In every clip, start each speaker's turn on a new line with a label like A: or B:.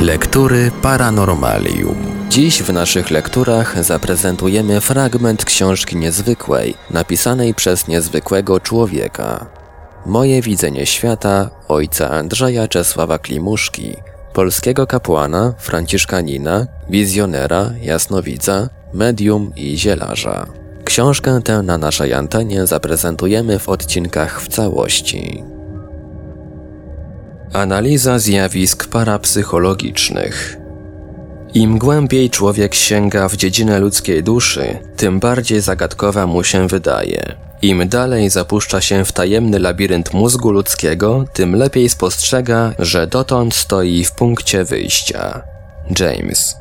A: Lektury Paranormalium. Dziś w naszych lekturach zaprezentujemy fragment książki niezwykłej, napisanej przez niezwykłego człowieka. Moje widzenie świata ojca Andrzeja Czesława Klimuszki, polskiego kapłana, franciszkanina, wizjonera, jasnowidza, medium i zielarza. Książkę tę na naszej antenie zaprezentujemy w odcinkach w całości. Analiza zjawisk parapsychologicznych. Im głębiej człowiek sięga w dziedzinę ludzkiej duszy, tym bardziej zagadkowa mu się wydaje. Im dalej zapuszcza się w tajemny labirynt mózgu ludzkiego, tym lepiej spostrzega, że dotąd stoi w punkcie wyjścia. James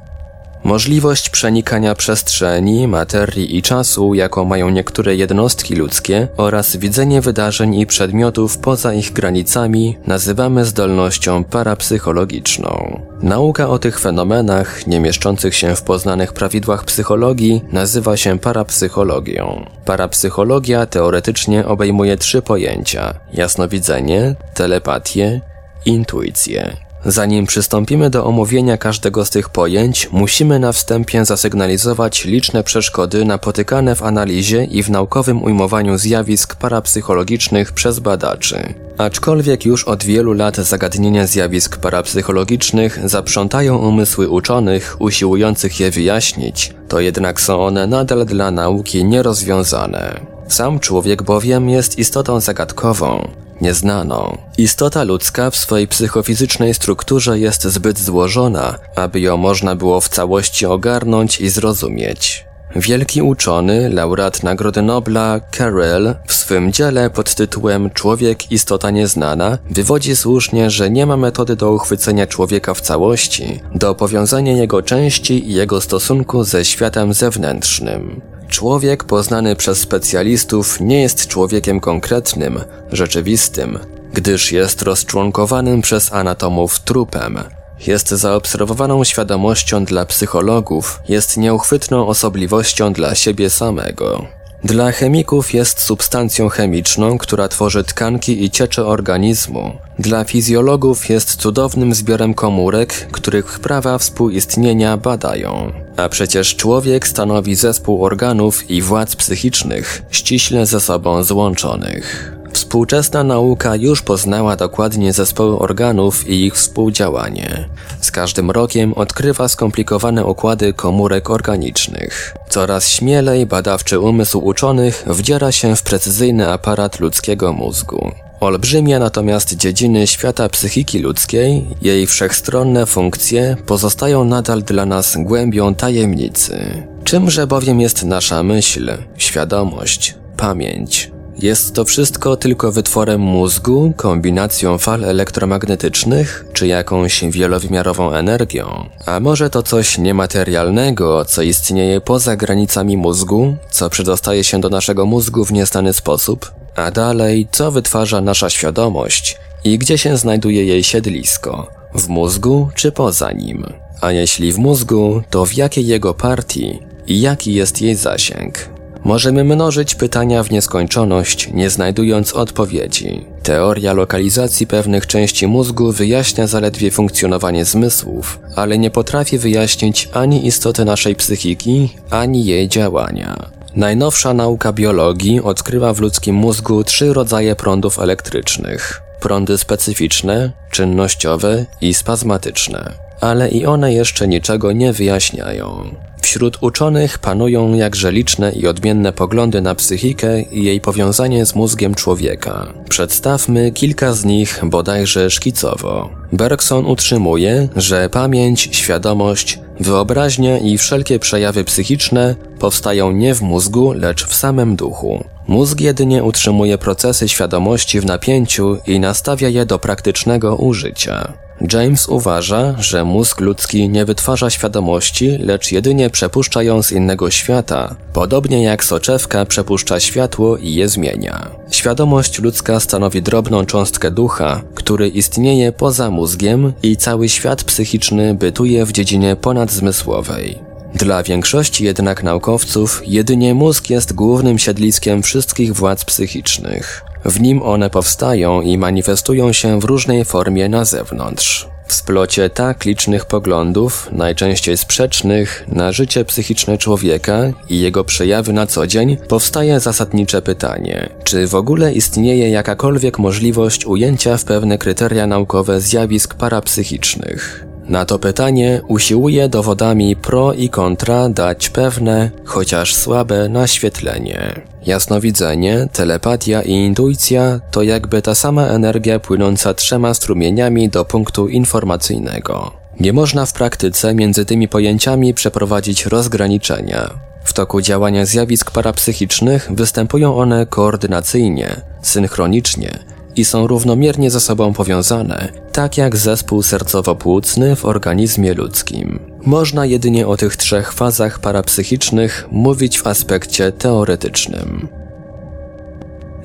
A: Możliwość przenikania przestrzeni, materii i czasu, jaką mają niektóre jednostki ludzkie, oraz widzenie wydarzeń i przedmiotów poza ich granicami, nazywamy zdolnością parapsychologiczną. Nauka o tych fenomenach, nie mieszczących się w poznanych prawidłach psychologii, nazywa się parapsychologią. Parapsychologia teoretycznie obejmuje trzy pojęcia: jasnowidzenie, telepatię, intuicję. Zanim przystąpimy do omówienia każdego z tych pojęć, musimy na wstępie zasygnalizować liczne przeszkody napotykane w analizie i w naukowym ujmowaniu zjawisk parapsychologicznych przez badaczy. Aczkolwiek już od wielu lat zagadnienia zjawisk parapsychologicznych zaprzątają umysły uczonych usiłujących je wyjaśnić, to jednak są one nadal dla nauki nierozwiązane. Sam człowiek bowiem jest istotą zagadkową, nieznaną. Istota ludzka w swojej psychofizycznej strukturze jest zbyt złożona, aby ją można było w całości ogarnąć i zrozumieć. Wielki uczony, laureat Nagrody Nobla, Carell, w swym dziele pod tytułem Człowiek istota nieznana, wywodzi słusznie, że nie ma metody do uchwycenia człowieka w całości, do powiązania jego części i jego stosunku ze światem zewnętrznym. Człowiek poznany przez specjalistów nie jest człowiekiem konkretnym, rzeczywistym, gdyż jest rozczłonkowanym przez anatomów trupem. Jest zaobserwowaną świadomością dla psychologów, jest nieuchwytną osobliwością dla siebie samego. Dla chemików jest substancją chemiczną, która tworzy tkanki i ciecze organizmu. Dla fizjologów jest cudownym zbiorem komórek, których prawa współistnienia badają. A przecież człowiek stanowi zespół organów i władz psychicznych, ściśle ze sobą złączonych. Współczesna nauka już poznała dokładnie zespoły organów i ich współdziałanie. Z każdym rokiem odkrywa skomplikowane układy komórek organicznych. Coraz śmielej badawczy umysł uczonych wdziera się w precyzyjny aparat ludzkiego mózgu. Olbrzymie natomiast dziedziny świata psychiki ludzkiej, jej wszechstronne funkcje pozostają nadal dla nas głębią tajemnicy. Czymże bowiem jest nasza myśl, świadomość, pamięć? Jest to wszystko tylko wytworem mózgu, kombinacją fal elektromagnetycznych, czy jakąś wielowymiarową energią? A może to coś niematerialnego, co istnieje poza granicami mózgu, co przedostaje się do naszego mózgu w nieznany sposób? A dalej, co wytwarza nasza świadomość i gdzie się znajduje jej siedlisko? W mózgu czy poza nim? A jeśli w mózgu, to w jakiej jego partii i jaki jest jej zasięg? Możemy mnożyć pytania w nieskończoność, nie znajdując odpowiedzi. Teoria lokalizacji pewnych części mózgu wyjaśnia zaledwie funkcjonowanie zmysłów, ale nie potrafi wyjaśnić ani istoty naszej psychiki, ani jej działania. Najnowsza nauka biologii odkryła w ludzkim mózgu trzy rodzaje prądów elektrycznych: prądy specyficzne, czynnościowe i spazmatyczne. Ale i one jeszcze niczego nie wyjaśniają. Wśród uczonych panują jakże liczne i odmienne poglądy na psychikę i jej powiązanie z mózgiem człowieka. Przedstawmy kilka z nich bodajże szkicowo. Bergson utrzymuje, że pamięć, świadomość, wyobraźnia i wszelkie przejawy psychiczne powstają nie w mózgu, lecz w samym duchu. Mózg jedynie utrzymuje procesy świadomości w napięciu i nastawia je do praktycznego użycia. James uważa, że mózg ludzki nie wytwarza świadomości, lecz jedynie przepuszcza ją z innego świata, podobnie jak soczewka przepuszcza światło i je zmienia. Świadomość ludzka stanowi drobną cząstkę ducha, który istnieje poza mózgiem i cały świat psychiczny bytuje w dziedzinie ponadzmysłowej. Dla większości jednak naukowców jedynie mózg jest głównym siedliskiem wszystkich władz psychicznych. W nim one powstają i manifestują się w różnej formie na zewnątrz. W splocie tak licznych poglądów, najczęściej sprzecznych, na życie psychiczne człowieka i jego przejawy na co dzień, powstaje zasadnicze pytanie: czy w ogóle istnieje jakakolwiek możliwość ujęcia w pewne kryteria naukowe zjawisk parapsychicznych? Na to pytanie usiłuje dowodami pro i kontra dać pewne, chociaż słabe, naświetlenie. Jasnowidzenie, telepatia i intuicja to jakby ta sama energia płynąca trzema strumieniami do punktu informacyjnego. Nie można w praktyce między tymi pojęciami przeprowadzić rozgraniczenia. W toku działania zjawisk parapsychicznych występują one koordynacyjnie, synchronicznie, i są równomiernie ze sobą powiązane, tak jak zespół sercowo-płucny w organizmie ludzkim. Można jedynie o tych trzech fazach parapsychicznych mówić w aspekcie teoretycznym.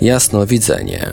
A: Jasnowidzenie.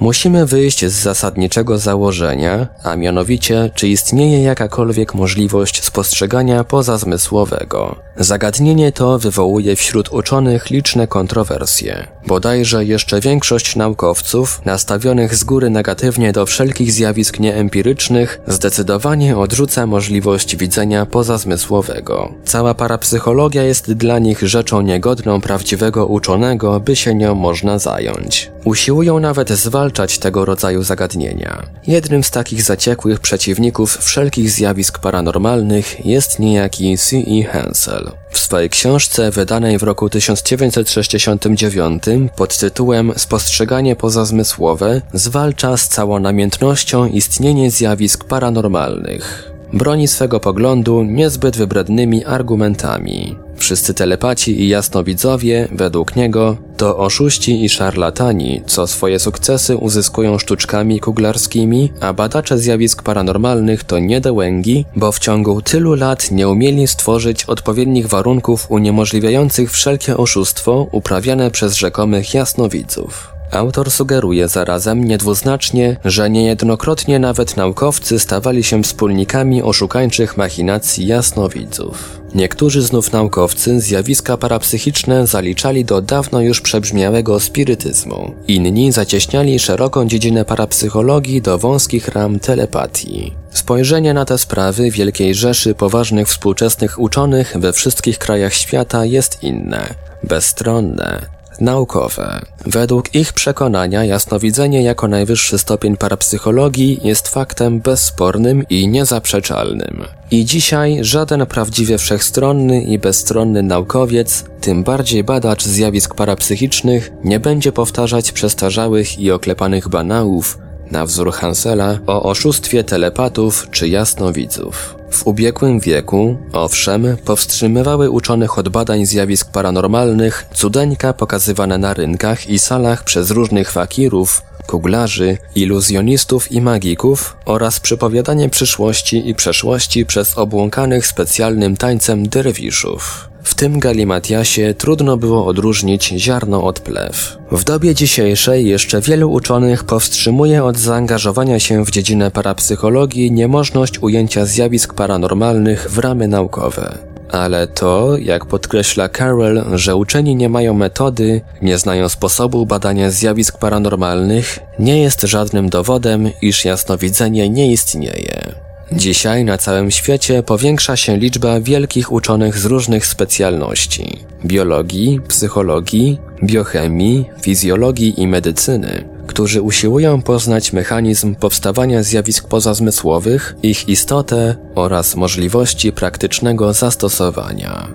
A: Musimy wyjść z zasadniczego założenia, a mianowicie, czy istnieje jakakolwiek możliwość spostrzegania pozazmysłowego. Zagadnienie to wywołuje wśród uczonych liczne kontrowersje. Bodajże jeszcze większość naukowców, nastawionych z góry negatywnie do wszelkich zjawisk nieempirycznych, zdecydowanie odrzuca możliwość widzenia pozazmysłowego. Cała parapsychologia jest dla nich rzeczą niegodną prawdziwego uczonego, by się nią można zająć. Usiłują nawet zwalczać tego rodzaju zagadnienia. Jednym z takich zaciekłych przeciwników wszelkich zjawisk paranormalnych jest niejaki C.E. Hansel. W swojej książce wydanej w roku 1969 pod tytułem Spostrzeganie pozazmysłowe zwalcza z całą namiętnością istnienie zjawisk paranormalnych broni swego poglądu niezbyt wybrednymi argumentami. Wszyscy telepaci i jasnowidzowie, według niego, to oszuści i szarlatani, co swoje sukcesy uzyskują sztuczkami kuglarskimi, a badacze zjawisk paranormalnych to niedołęgi, bo w ciągu tylu lat nie umieli stworzyć odpowiednich warunków uniemożliwiających wszelkie oszustwo uprawiane przez rzekomych jasnowidzów. Autor sugeruje zarazem niedwuznacznie, że niejednokrotnie nawet naukowcy stawali się wspólnikami oszukańczych machinacji jasnowidzów. Niektórzy znów naukowcy zjawiska parapsychiczne zaliczali do dawno już przebrzmiałego spirytyzmu. Inni zacieśniali szeroką dziedzinę parapsychologii do wąskich ram telepatii. Spojrzenie na te sprawy Wielkiej Rzeszy poważnych współczesnych uczonych we wszystkich krajach świata jest inne, bezstronne, naukowe. Według ich przekonania jasnowidzenie jako najwyższy stopień parapsychologii jest faktem bezspornym i niezaprzeczalnym. I dzisiaj żaden prawdziwie wszechstronny i bezstronny naukowiec, tym bardziej badacz zjawisk parapsychicznych, nie będzie powtarzać przestarzałych i oklepanych banałów, na wzór Hansela, o oszustwie telepatów czy jasnowidzów. W ubiegłym wieku, owszem, powstrzymywały uczonych od badań zjawisk paranormalnych cudeńka pokazywane na rynkach i salach przez różnych fakirów, kuglarzy, iluzjonistów i magików oraz przypowiadanie przyszłości i przeszłości przez obłąkanych specjalnym tańcem derwiszów. W tym galimatiasie trudno było odróżnić ziarno od plew. W dobie dzisiejszej jeszcze wielu uczonych powstrzymuje od zaangażowania się w dziedzinę parapsychologii niemożność ujęcia zjawisk paranormalnych w ramy naukowe. Ale to, jak podkreśla Carroll, że uczeni nie mają metody, nie znają sposobu badania zjawisk paranormalnych, nie jest żadnym dowodem, iż jasnowidzenie nie istnieje. Dzisiaj na całym świecie powiększa się liczba wielkich uczonych z różnych specjalności biologii, psychologii, biochemii, fizjologii i medycyny, którzy usiłują poznać mechanizm powstawania zjawisk pozazmysłowych, ich istotę oraz możliwości praktycznego zastosowania.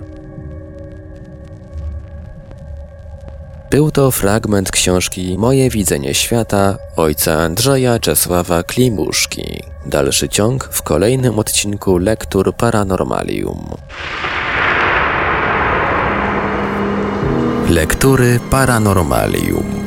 A: Był to fragment książki Moje widzenie świata ojca Andrzeja Czesława Klimuszki. Dalszy ciąg w kolejnym odcinku Lektur Paranormalium. Lektury Paranormalium.